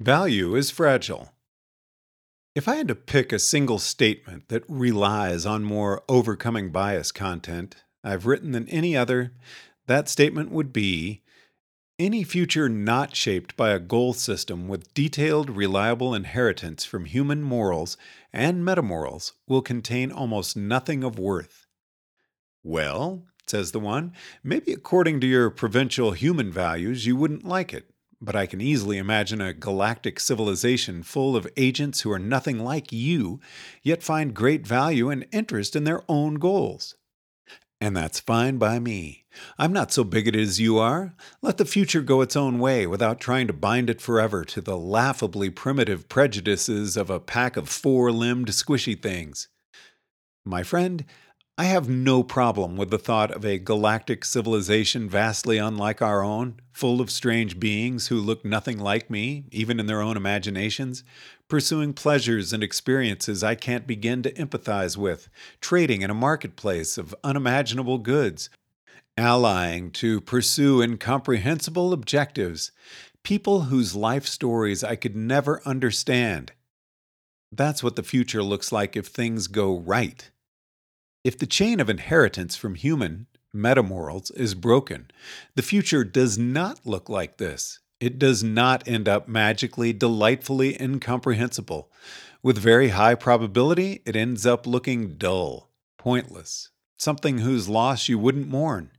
Value is fragile. If I had to pick a single statement that relies on more overcoming bias content I've written than any other, that statement would be any future not shaped by a goal system with detailed, reliable inheritance from human morals and metamorals will contain almost nothing of worth. Well, says the one, maybe according to your provincial human values, you wouldn't like it but I can easily imagine a galactic civilization full of agents who are nothing like you, yet find great value and interest in their own goals. And that's fine by me. I'm not so bigoted as you are. Let the future go its own way without trying to bind it forever to the laughably primitive prejudices of a pack of four limbed squishy things. My friend, I have no problem with the thought of a galactic civilization vastly unlike our own, full of strange beings who look nothing like me, even in their own imaginations, pursuing pleasures and experiences I can't begin to empathize with, trading in a marketplace of unimaginable goods, allying to pursue incomprehensible objectives, people whose life stories I could never understand. That's what the future looks like if things go right. If the chain of inheritance from human metamorals is broken, the future does not look like this. It does not end up magically, delightfully incomprehensible. With very high probability, it ends up looking dull, pointless, something whose loss you wouldn't mourn.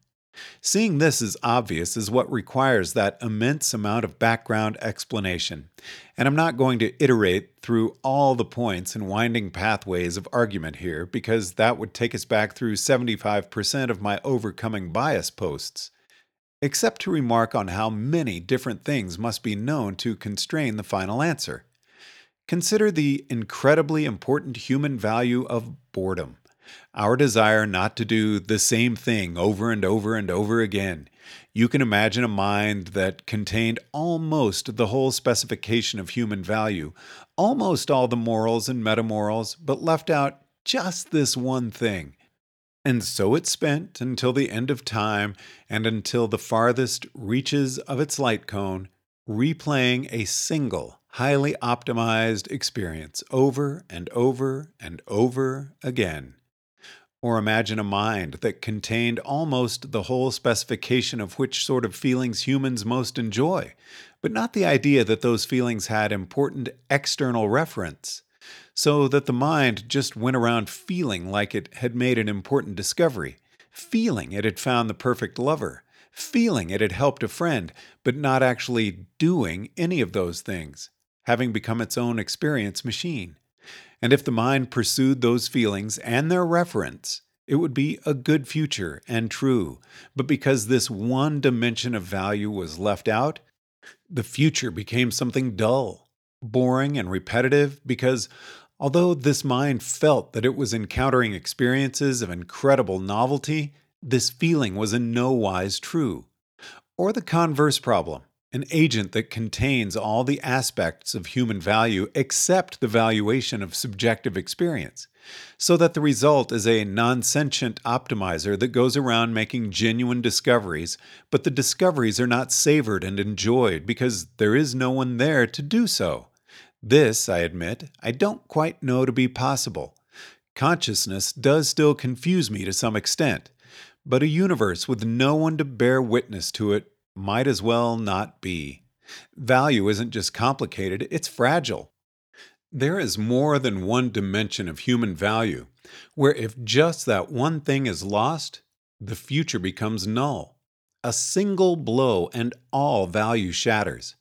Seeing this as obvious is what requires that immense amount of background explanation, and I'm not going to iterate through all the points and winding pathways of argument here because that would take us back through 75% of my overcoming bias posts, except to remark on how many different things must be known to constrain the final answer. Consider the incredibly important human value of boredom our desire not to do the same thing over and over and over again. You can imagine a mind that contained almost the whole specification of human value, almost all the morals and metamorals, but left out just this one thing. And so it spent until the end of time and until the farthest reaches of its light cone, replaying a single, highly optimized experience over and over and over again. Or imagine a mind that contained almost the whole specification of which sort of feelings humans most enjoy, but not the idea that those feelings had important external reference, so that the mind just went around feeling like it had made an important discovery, feeling it had found the perfect lover, feeling it had helped a friend, but not actually doing any of those things, having become its own experience machine. And if the mind pursued those feelings and their reference, it would be a good future and true. But because this one dimension of value was left out, the future became something dull, boring, and repetitive because although this mind felt that it was encountering experiences of incredible novelty, this feeling was in no wise true. Or the converse problem an agent that contains all the aspects of human value except the valuation of subjective experience, so that the result is a non-sentient optimizer that goes around making genuine discoveries, but the discoveries are not savored and enjoyed because there is no one there to do so. This, I admit, I don't quite know to be possible. Consciousness does still confuse me to some extent, but a universe with no one to bear witness to it might as well not be. Value isn't just complicated, it's fragile. There is more than one dimension of human value where if just that one thing is lost, the future becomes null. A single blow and all value shatters.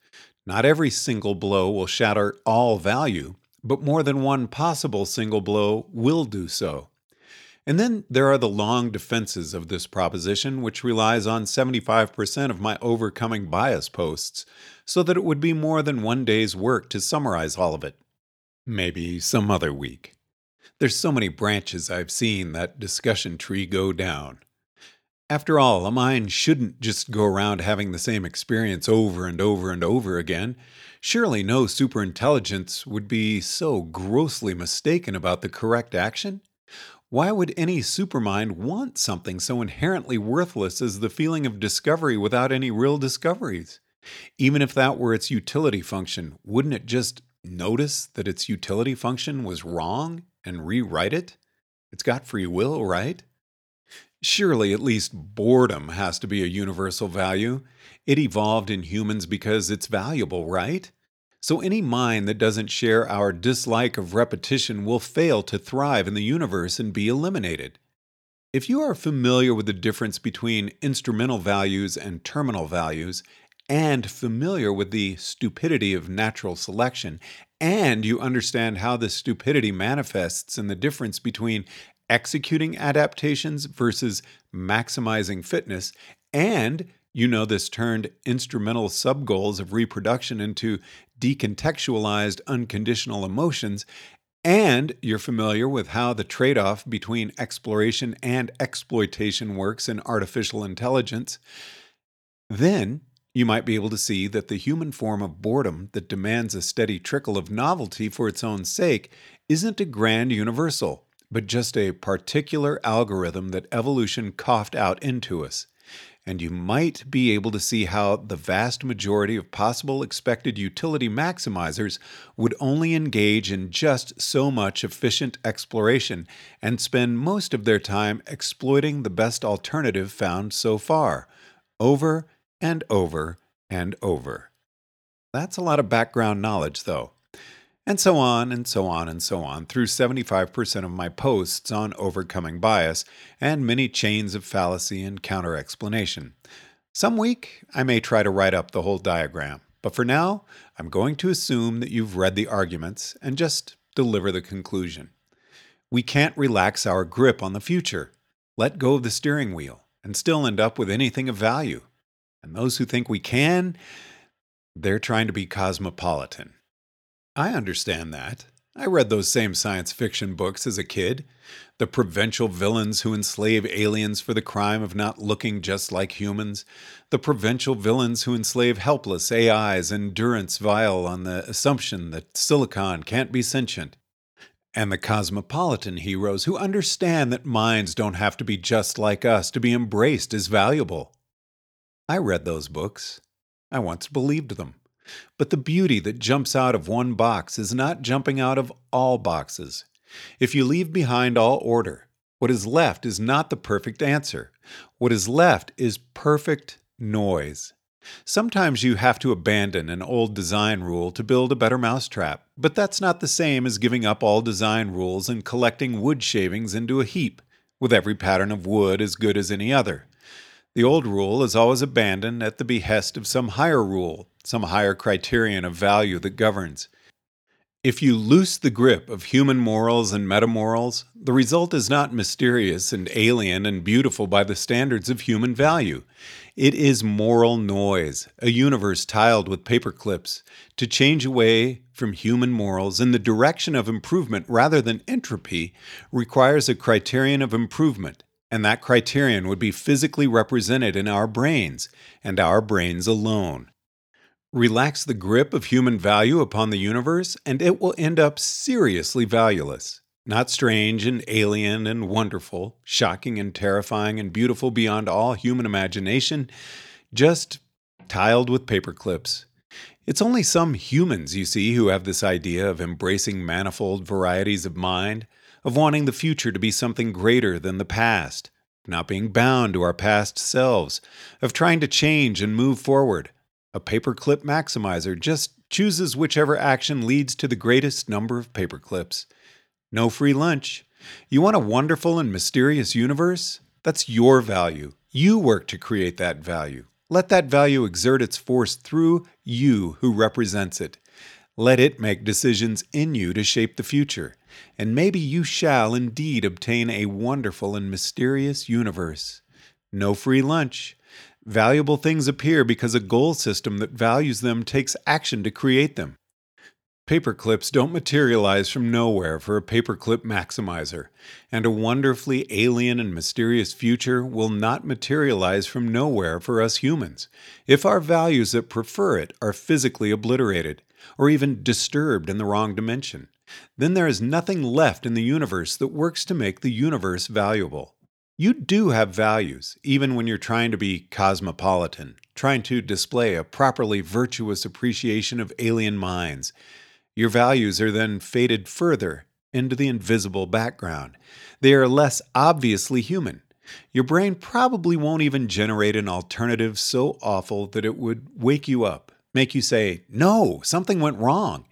Not every single blow will shatter all value, but more than one possible single blow will do so. And then there are the long defenses of this proposition, which relies on 75% of my overcoming bias posts, so that it would be more than one day's work to summarize all of it. Maybe some other week. There's so many branches I've seen that discussion tree go down. After all, a mind shouldn't just go around having the same experience over and over and over again. Surely no superintelligence would be so grossly mistaken about the correct action? Why would any supermind want something so inherently worthless as the feeling of discovery without any real discoveries? Even if that were its utility function, wouldn't it just notice that its utility function was wrong and rewrite it? It's got free will, right? Surely at least boredom has to be a universal value. It evolved in humans because it's valuable, right? So any mind that doesn't share our dislike of repetition will fail to thrive in the universe and be eliminated. If you are familiar with the difference between instrumental values and terminal values, and familiar with the stupidity of natural selection, and you understand how this stupidity manifests in the difference between executing adaptations versus maximizing fitness, and you know this turned instrumental subgoals of reproduction into decontextualized unconditional emotions, and you're familiar with how the trade off between exploration and exploitation works in artificial intelligence, then you might be able to see that the human form of boredom that demands a steady trickle of novelty for its own sake isn't a grand universal, but just a particular algorithm that evolution coughed out into us. And you might be able to see how the vast majority of possible expected utility maximizers would only engage in just so much efficient exploration and spend most of their time exploiting the best alternative found so far, over and over and over. That's a lot of background knowledge, though. And so on and so on and so on through 75% of my posts on overcoming bias and many chains of fallacy and counter explanation. Some week, I may try to write up the whole diagram, but for now, I'm going to assume that you've read the arguments and just deliver the conclusion. We can't relax our grip on the future, let go of the steering wheel, and still end up with anything of value. And those who think we can, they're trying to be cosmopolitan. I understand that. I read those same science fiction books as a kid. The provincial villains who enslave aliens for the crime of not looking just like humans. The provincial villains who enslave helpless AIs and durance vile on the assumption that silicon can't be sentient. And the cosmopolitan heroes who understand that minds don't have to be just like us to be embraced as valuable. I read those books. I once believed them. But the beauty that jumps out of one box is not jumping out of all boxes. If you leave behind all order, what is left is not the perfect answer. What is left is perfect noise. Sometimes you have to abandon an old design rule to build a better mousetrap, but that's not the same as giving up all design rules and collecting wood shavings into a heap, with every pattern of wood as good as any other. The old rule is always abandoned at the behest of some higher rule, some higher criterion of value that governs. If you loose the grip of human morals and metamorals, the result is not mysterious and alien and beautiful by the standards of human value. It is moral noise, a universe tiled with paper clips. To change away from human morals in the direction of improvement rather than entropy requires a criterion of improvement, and that criterion would be physically represented in our brains, and our brains alone. Relax the grip of human value upon the universe, and it will end up seriously valueless. Not strange and alien and wonderful, shocking and terrifying and beautiful beyond all human imagination, just tiled with paper clips. It's only some humans, you see, who have this idea of embracing manifold varieties of mind, of wanting the future to be something greater than the past, not being bound to our past selves, of trying to change and move forward. A paperclip maximizer just chooses whichever action leads to the greatest number of paperclips. No free lunch. You want a wonderful and mysterious universe? That's your value. You work to create that value. Let that value exert its force through you who represents it. Let it make decisions in you to shape the future, and maybe you shall indeed obtain a wonderful and mysterious universe. No free lunch. Valuable things appear because a goal system that values them takes action to create them. Paperclips don't materialize from nowhere for a paperclip maximizer, and a wonderfully alien and mysterious future will not materialize from nowhere for us humans if our values that prefer it are physically obliterated or even disturbed in the wrong dimension. Then there is nothing left in the universe that works to make the universe valuable. You do have values, even when you're trying to be cosmopolitan, trying to display a properly virtuous appreciation of alien minds. Your values are then faded further into the invisible background. They are less obviously human. Your brain probably won't even generate an alternative so awful that it would wake you up, make you say, No, something went wrong,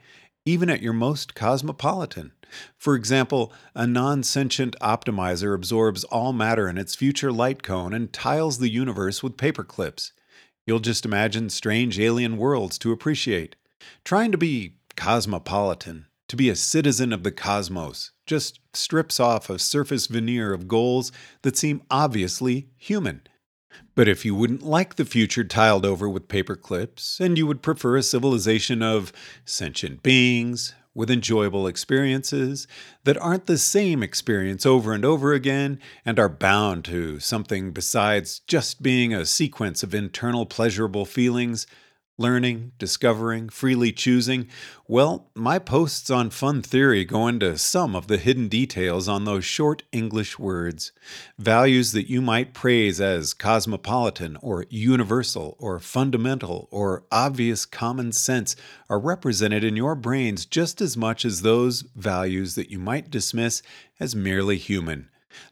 even at your most cosmopolitan. For example, a non sentient optimizer absorbs all matter in its future light cone and tiles the universe with paper clips. You'll just imagine strange alien worlds to appreciate. Trying to be cosmopolitan, to be a citizen of the cosmos, just strips off a surface veneer of goals that seem obviously human. But if you wouldn't like the future tiled over with paper clips, and you would prefer a civilization of sentient beings, with enjoyable experiences that aren't the same experience over and over again and are bound to something besides just being a sequence of internal pleasurable feelings, learning, discovering, freely choosing, well, my posts on fun theory go into some of the hidden details on those short English words. Values that you might praise as cosmopolitan or universal or fundamental or obvious common sense are represented in your brains just as much as those values that you might dismiss as merely human.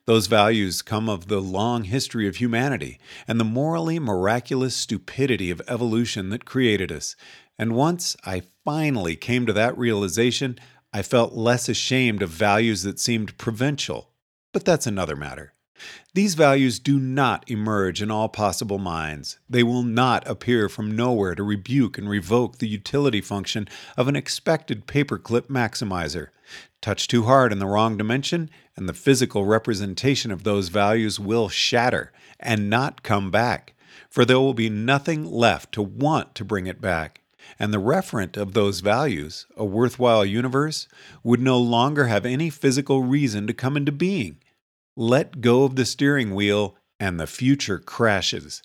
Those values come of the long history of humanity and the morally miraculous stupidity of evolution that created us. And once I finally came to that realization, I felt less ashamed of values that seemed provincial. But that's another matter. These values do not emerge in all possible minds. They will not appear from nowhere to rebuke and revoke the utility function of an expected paperclip maximizer. Touch too hard in the wrong dimension, and the physical representation of those values will shatter and not come back, for there will be nothing left to want to bring it back. And the referent of those values, a worthwhile universe, would no longer have any physical reason to come into being. Let go of the steering wheel, and the future crashes.